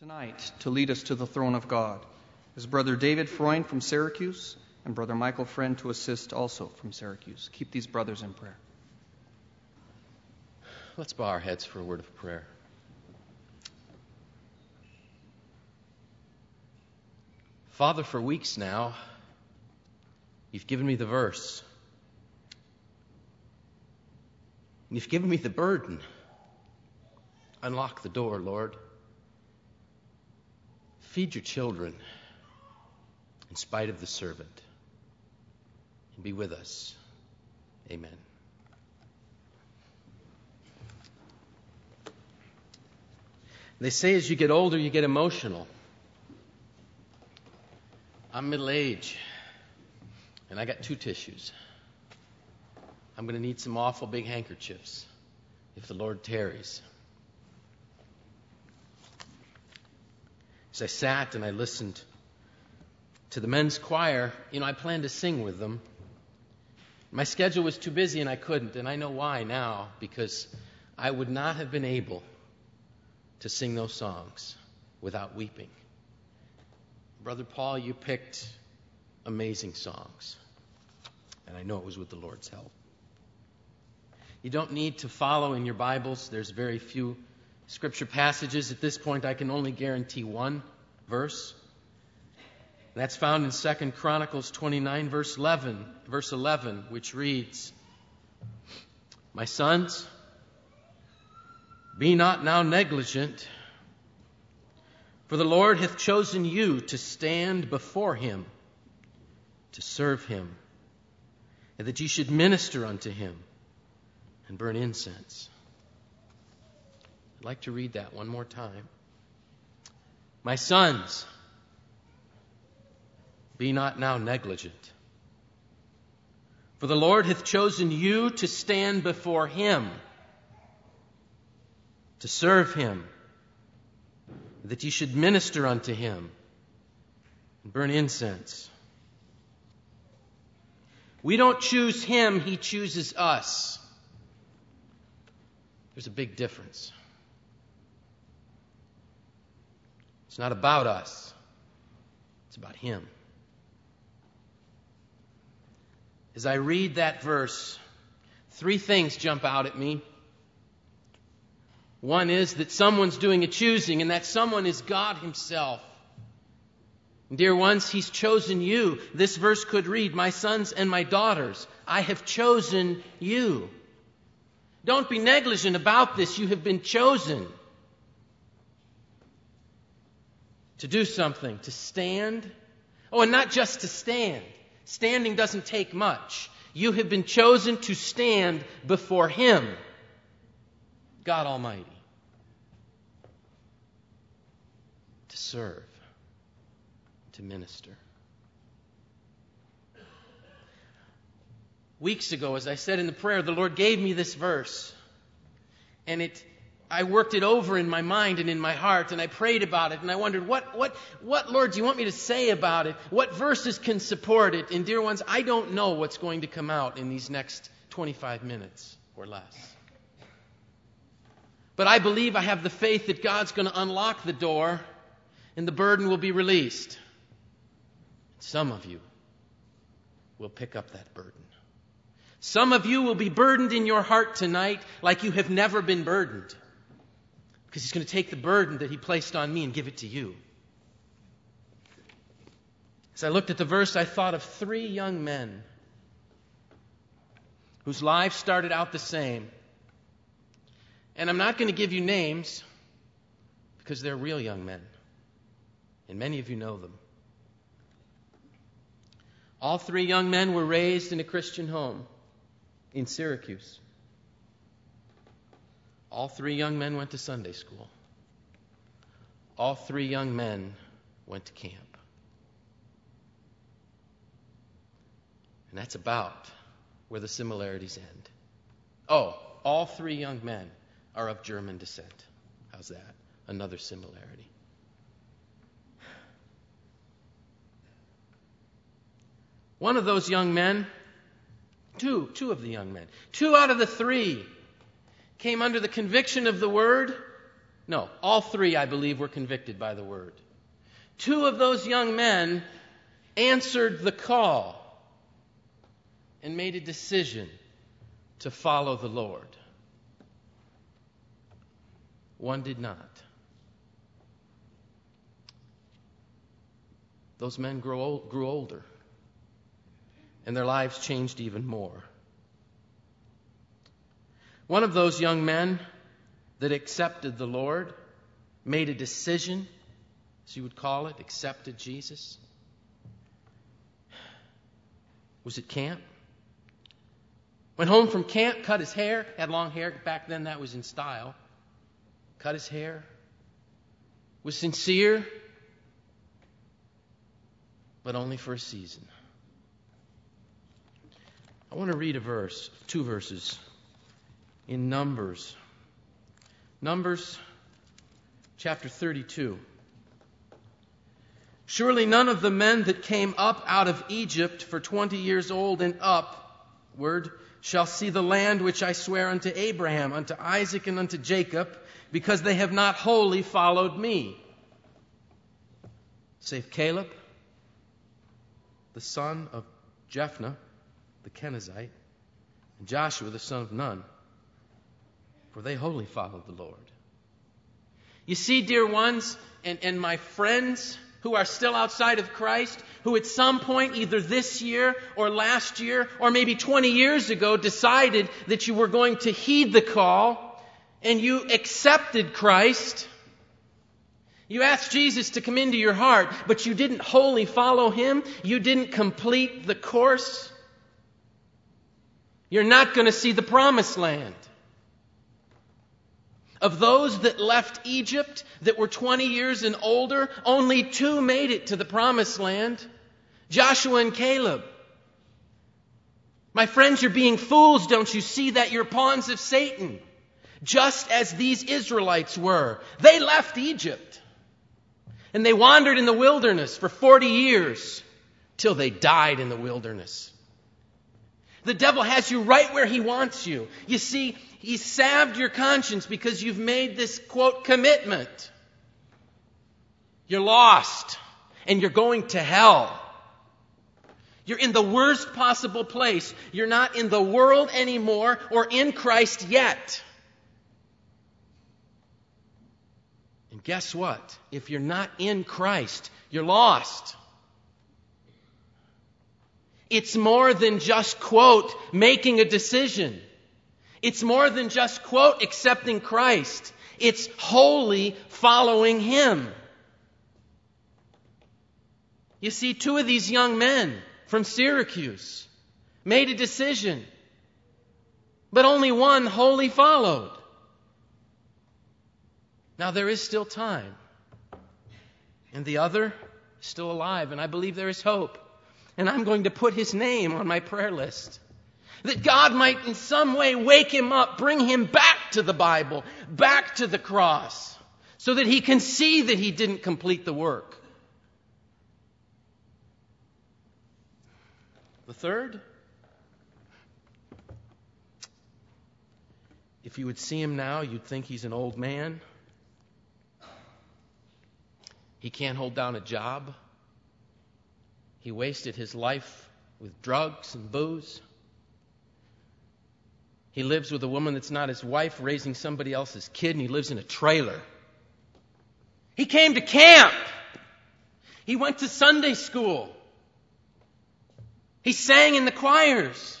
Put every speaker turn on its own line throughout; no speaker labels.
tonight to lead us to the throne of God is Brother David Freund from Syracuse and Brother Michael Friend to assist also from Syracuse. Keep these brothers in prayer.
Let's bow our heads for a word of prayer. Father, for weeks now, you've given me the verse. You've given me the burden. Unlock the door, Lord. Feed your children in spite of the servant. And be with us. Amen. They say as you get older, you get emotional. I'm middle age, and I got two tissues. I'm going to need some awful big handkerchiefs if the Lord tarries. As I sat and I listened to the men's choir, you know, I planned to sing with them. My schedule was too busy and I couldn't, and I know why now, because I would not have been able to sing those songs without weeping. Brother Paul, you picked amazing songs, and I know it was with the Lord's help. You don't need to follow in your Bibles, there's very few scripture passages. At this point, I can only guarantee one verse. That's found in 2 Chronicles 29, verse 11, verse 11, which reads, My sons, be not now negligent, for the Lord hath chosen you to stand before him, to serve him, and that ye should minister unto him and burn incense. I'd like to read that one more time. My sons, be not now negligent. For the Lord hath chosen you to stand before him, to serve him, that ye should minister unto him and burn incense. We don't choose him, he chooses us. There's a big difference. It's not about us, it's about Him. As I read that verse, three things jump out at me. One is that someone's doing a choosing, and that someone is God Himself. Dear ones, He's chosen you. This verse could read, My sons and my daughters, I have chosen you. Don't be negligent about this. You have been chosen. To do something, to stand. Oh, and not just to stand. Standing doesn't take much. You have been chosen to stand before Him, God Almighty, to serve, to minister. Weeks ago, as I said in the prayer, the Lord gave me this verse, and it I worked it over in my mind and in my heart, and I prayed about it, and I wondered, what, what, what, Lord, do you want me to say about it? What verses can support it? And, dear ones, I don't know what's going to come out in these next 25 minutes or less. But I believe I have the faith that God's going to unlock the door, and the burden will be released. Some of you will pick up that burden. Some of you will be burdened in your heart tonight like you have never been burdened. Because he's going to take the burden that he placed on me and give it to you. As I looked at the verse, I thought of three young men whose lives started out the same. And I'm not going to give you names because they're real young men. And many of you know them. All three young men were raised in a Christian home in Syracuse. All three young men went to Sunday school. All three young men went to camp. And that's about where the similarities end. Oh, all three young men are of German descent. How's that? Another similarity. One of those young men, two, two of the young men, two out of the three came under the conviction of the word, No, all three, I believe, were convicted by the word. Two of those young men answered the call and made a decision to follow the Lord. One did not. Those men grew, old, grew older, and their lives changed even more. One of those young men that accepted the Lord made a decision, as you would call it, accepted Jesus, was at camp. Went home from camp, cut his hair, had long hair. Back then, that was in style. Cut his hair. Was sincere, but only for a season. I want to read a verse, two verses in Numbers. Numbers chapter 32. Surely none of the men that came up out of Egypt for 20 years old and upward shall see the land which I swear unto Abraham, unto Isaac, and unto Jacob, because they have not wholly followed me. Save Caleb, the son of Jephunneh, the Kenizzite, and Joshua, the son of Nun, for they wholly followed the Lord. You see, dear ones, and, and my friends, who are still outside of Christ, who at some point, either this year or last year or maybe 20 years ago, decided that you were going to heed the call and you accepted Christ. You asked Jesus to come into your heart, but you didn't wholly follow him. You didn't complete the course. You're not going to see the promised land. Of those that left Egypt that were 20 years and older, only two made it to the promised land Joshua and Caleb. My friends, you're being fools. Don't you see that you're pawns of Satan? Just as these Israelites were. They left Egypt. And they wandered in the wilderness for 40 years till they died in the wilderness. The devil has you right where he wants you. You see, he salved your conscience because you've made this, quote, commitment. You're lost and you're going to hell. You're in the worst possible place. You're not in the world anymore or in Christ yet. And guess what? If you're not in Christ, you're lost. It's more than just, quote, making a decision. It's more than just, quote, accepting Christ. It's wholly following Him. You see, two of these young men from Syracuse made a decision, but only one wholly followed. Now, there is still time, and the other is still alive, and I believe there is hope and I'm going to put his name on my prayer list. That God might in some way wake him up, bring him back to the Bible, back to the cross, so that he can see that he didn't complete the work. The third, if you would see him now, you'd think he's an old man. He can't hold down a job. He wasted his life with drugs and booze. He lives with a woman that's not his wife, raising somebody else's kid, and he lives in a trailer. He came to camp. He went to Sunday school. He sang in the choirs.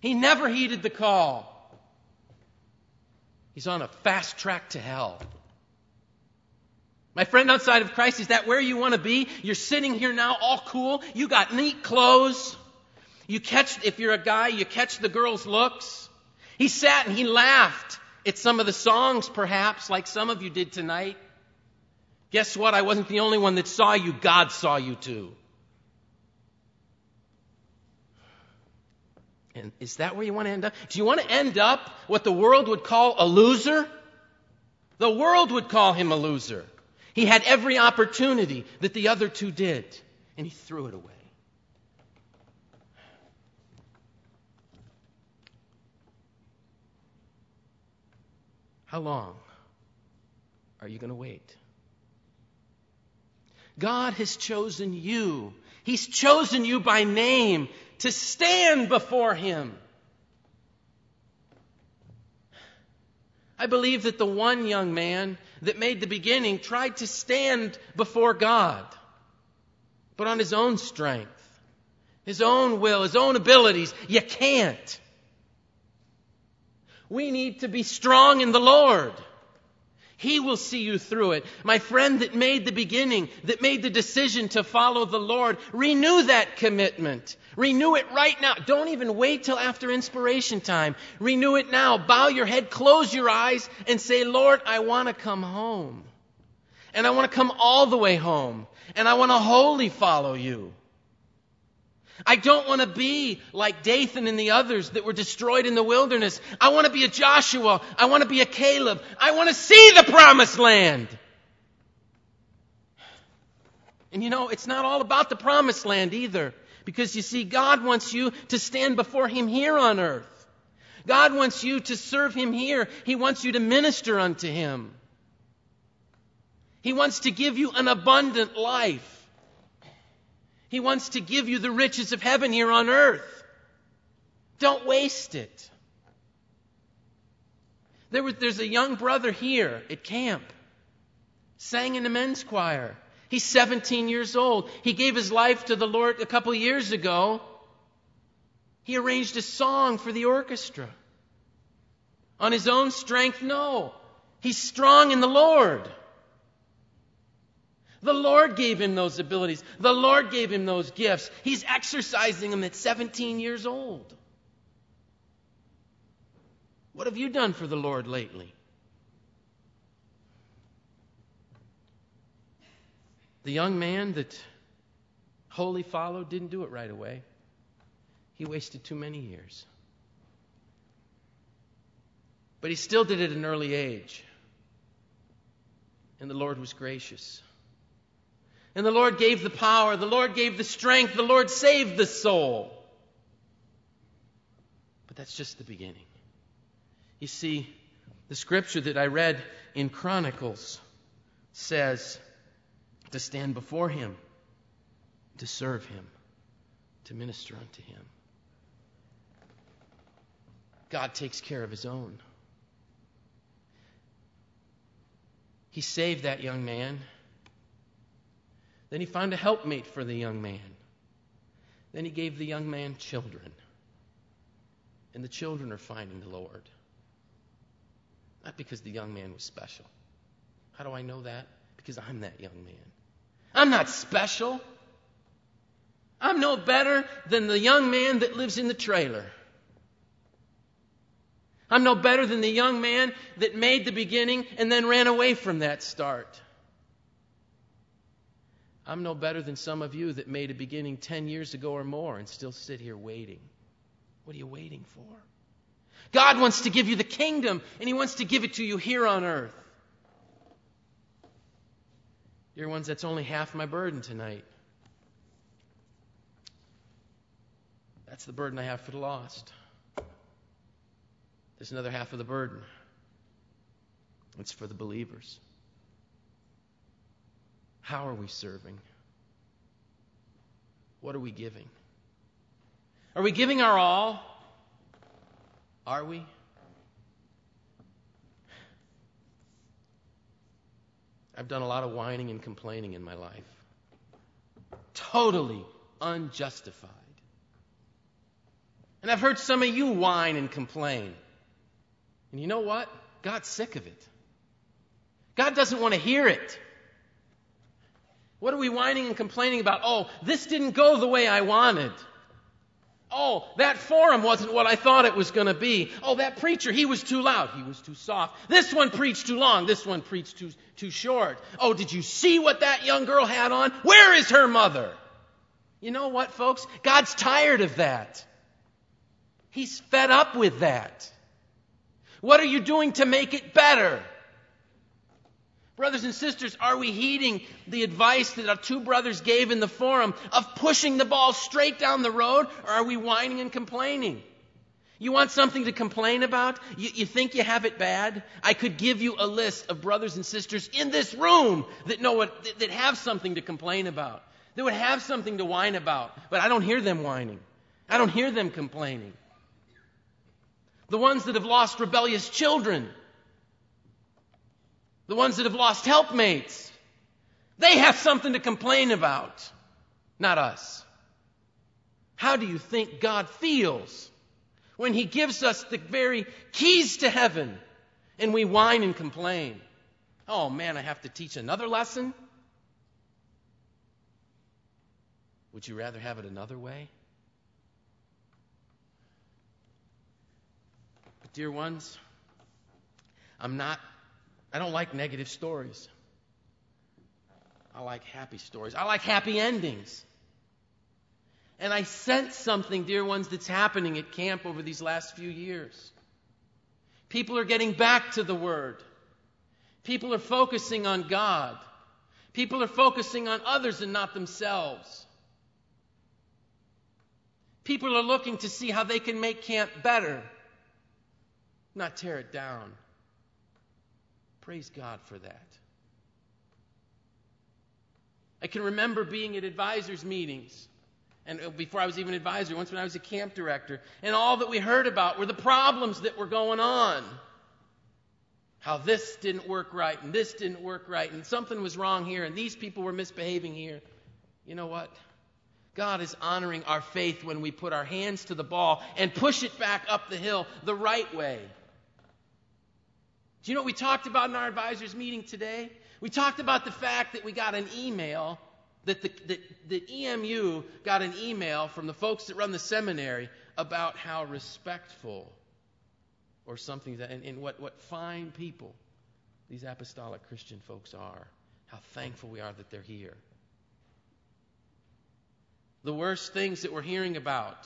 He never heeded the call. He's on a fast track to hell. My friend outside of Christ, is that where you want to be? You're sitting here now all cool. You got neat clothes. You catch, if you're a guy, you catch the girl's looks. He sat and he laughed at some of the songs, perhaps, like some of you did tonight. Guess what? I wasn't the only one that saw you. God saw you too. And is that where you want to end up? Do you want to end up what the world would call a loser? The world would call him a loser. He had every opportunity that the other two did, and he threw it away. How long are you going to wait? God has chosen you. He's chosen you by name to stand before Him. I believe that the one young man that made the beginning tried to stand before God, but on his own strength, his own will, his own abilities. You can't. We need to be strong in the Lord. He will see you through it. My friend that made the beginning, that made the decision to follow the Lord, renew that commitment. Renew it right now. Don't even wait till after inspiration time. Renew it now. Bow your head, close your eyes, and say, Lord, I want to come home. And I want to come all the way home. And I want to wholly follow you. I don't want to be like Dathan and the others that were destroyed in the wilderness. I want to be a Joshua. I want to be a Caleb. I want to see the promised land. And you know, it's not all about the promised land either. Because you see, God wants you to stand before Him here on earth. God wants you to serve Him here. He wants you to minister unto Him. He wants to give you an abundant life. He wants to give you the riches of heaven here on earth. Don't waste it. There was, there's a young brother here at camp, sang in the men's choir. He's 17 years old. He gave his life to the Lord a couple years ago. He arranged a song for the orchestra. On his own strength, no. He's strong in the Lord. The Lord gave him those abilities. The Lord gave him those gifts. He's exercising them at 17 years old. What have you done for the Lord lately? The young man that wholly followed didn't do it right away. He wasted too many years. But he still did it at an early age. And the Lord was gracious. And the Lord gave the power, the Lord gave the strength, the Lord saved the soul. But that's just the beginning. You see, the scripture that I read in Chronicles says to stand before Him, to serve Him, to minister unto Him. God takes care of His own. He saved that young man. Then he found a helpmate for the young man. Then he gave the young man children. And the children are finding the Lord. Not because the young man was special. How do I know that? Because I'm that young man. I'm not special. I'm no better than the young man that lives in the trailer. I'm no better than the young man that made the beginning and then ran away from that start. I'm no better than some of you that made a beginning 10 years ago or more and still sit here waiting. What are you waiting for? God wants to give you the kingdom, and He wants to give it to you here on earth. Dear ones, that's only half my burden tonight. That's the burden I have for the lost. There's another half of the burden. It's for the believers. How are we serving? What are we giving? Are we giving our all? Are we? I've done a lot of whining and complaining in my life. Totally unjustified. And I've heard some of you whine and complain. And you know what? God's sick of it. God doesn't want to hear it. What are we whining and complaining about? Oh, this didn't go the way I wanted. Oh, that forum wasn't what I thought it was going to be. Oh, that preacher, he was too loud. He was too soft. This one preached too long. This one preached too, too short. Oh, did you see what that young girl had on? Where is her mother? You know what, folks? God's tired of that. He's fed up with that. What are you doing to make it better? Brothers and sisters, are we heeding the advice that our two brothers gave in the forum of pushing the ball straight down the road, or are we whining and complaining? You want something to complain about? You, you, think you have it bad? I could give you a list of brothers and sisters in this room that know what, that, have something to complain about, that would have something to whine about, but I don't hear them whining. I don't hear them complaining. The ones that have lost rebellious children, the ones that have lost helpmates, they have something to complain about, not us. How do you think God feels? when He gives us the very keys to heaven and we whine and complain. Oh man, I have to teach another lesson? Would you rather have it another way? But, dear ones, I'm not, I don't like negative stories. I like happy stories. I like happy endings. And I sense something, dear ones, that's happening at camp over these last few years. People are getting back to the Word. People are focusing on God. People are focusing on others and not themselves. People are looking to see how they can make camp better, not tear it down. Praise God for that. I can remember being at advisors' meetings and uh, before I was even advisor, once when I was a camp director, and all that we heard about were the problems that were going on. How this didn't work right, and this didn't work right, and something was wrong here, and these people were misbehaving here. You know what? God is honoring our faith when we put our hands to the ball and push it back up the hill the right way. Do you know what we talked about in our advisors meeting today? We talked about the fact that we got an email that the, that, that EMU got an email from the folks that run the seminary about how respectful or something that, and, and what, what fine people these apostolic Christian folks are. How thankful we are that they're here. The worst things that we're hearing about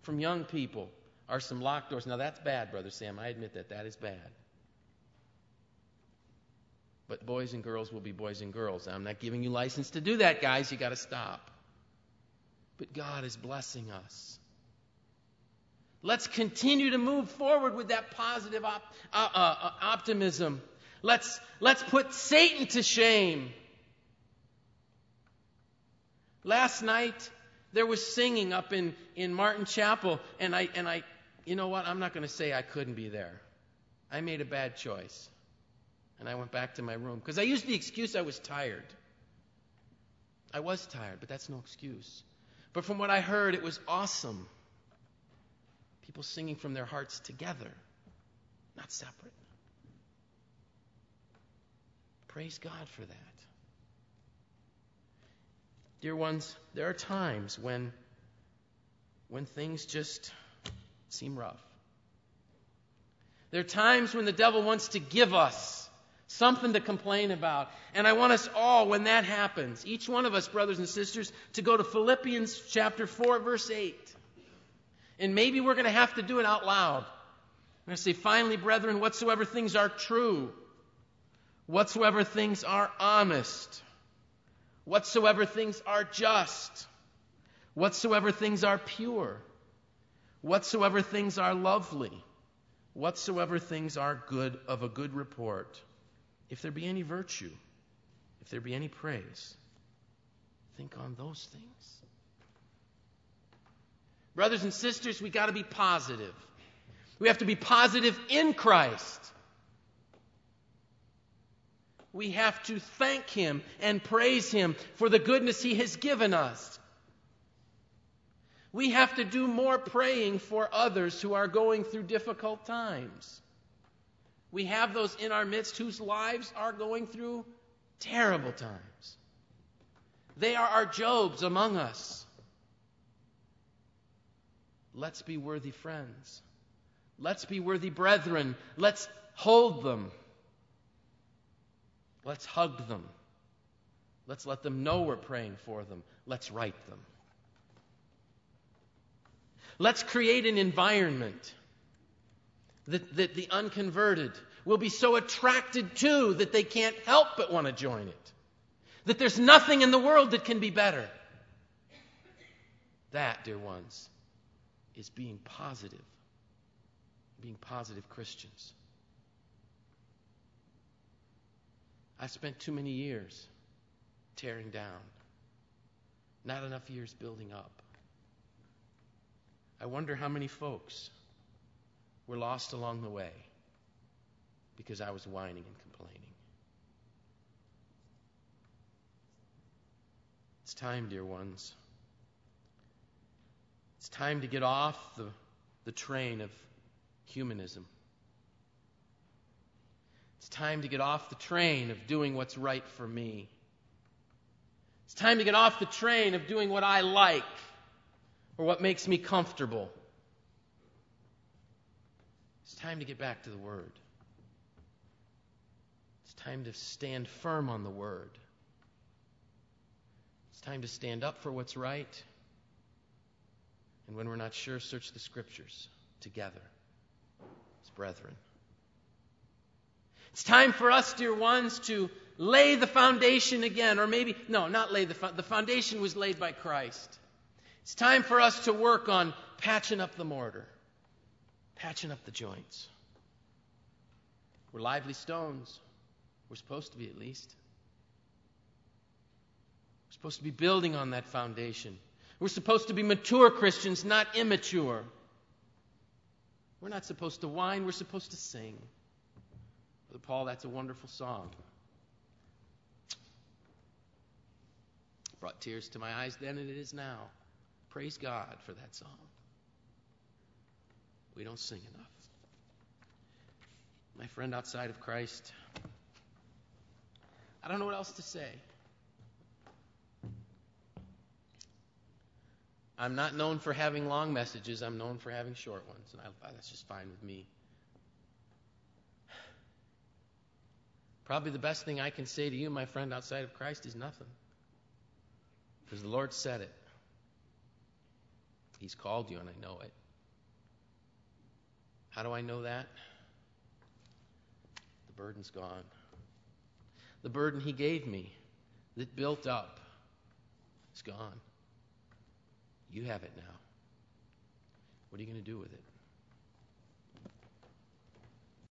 from young people are some locked doors. Now, that's bad, Brother Sam. I admit that. That is bad. But boys and girls will be boys and girls. I'm not giving you license to do that, guys. You got to stop. But God is blessing us. Let's continue to move forward with that positive op- uh, uh, uh, optimism. Let's, let's put Satan to shame. Last night, there was singing up in, in Martin Chapel, and I, and I, you know what? I'm not going to say I couldn't be there. I made a bad choice. And I went back to my room because I used the excuse I was tired. I was tired, but that's no excuse. But from what I heard, it was awesome. People singing from their hearts together, not separate. Praise God for that. Dear ones, there are times when when things just seem rough. There are times when the devil wants to give us something to complain about. And I want us all, when that happens, each one of us, brothers and sisters, to go to Philippians chapter 4, verse 8. And maybe we're going to have to do it out loud. I'm going to say, finally, brethren, whatsoever things are true, whatsoever things are honest, whatsoever things are just, whatsoever things are pure, whatsoever things are lovely, whatsoever things are good of a good report if there be any virtue, if there be any praise, think on those things. Brothers and sisters, we got to be positive. We have to be positive in Christ. We have to thank Him and praise Him for the goodness He has given us. We have to do more praying for others who are going through difficult times. We have those in our midst whose lives are going through terrible times. They are our Jobs among us. Let's be worthy friends. Let's be worthy brethren. Let's hold them. Let's hug them. Let's let them know we're praying for them. Let's write them. Let's create an environment that, that the unconverted will be so attracted to that they can't help but want to join it. That there's nothing in the world that can be better. That, dear ones, is being positive being positive Christians. I've spent too many years tearing down, not enough years building up. I wonder how many folks were lost along the way because I was whining and complaining. It's time, dear ones. It's time to get off the, the train of humanism. It's time to get off the train of doing what's right for me. It's time to get off the train of doing what I like or what makes me comfortable. It's time to get back to the Word. It's time to stand firm on the Word. It's time to stand up for what's right. And when we're not sure, search the Scriptures together as brethren. It's time for us, dear ones, to lay the foundation again, or maybe, no, not lay the, foundation. the foundation was laid by Christ. It's time for us to work on patching up the mortar, patching up the joints. We're lively stones. We're supposed to be, at least. We're supposed to be building on that foundation. We're supposed to be mature Christians, not immature. We're not supposed to whine, we're supposed to sing. Brother Paul, that's a wonderful song. Brought tears to my eyes then, and it is now. Praise God for that song. We don't sing enough. My friend outside of Christ, I don't know what else to say. I'm not known for having long messages. I'm known for having short ones, and I, that's just fine with me. Probably the best thing I can say to you, my friend, outside of Christ, is nothing. Because the Lord said it. He's called you, and I know it. How do I know that? The burden's gone. The burden He gave me that built up is gone. You have it now. What are you going to do with it?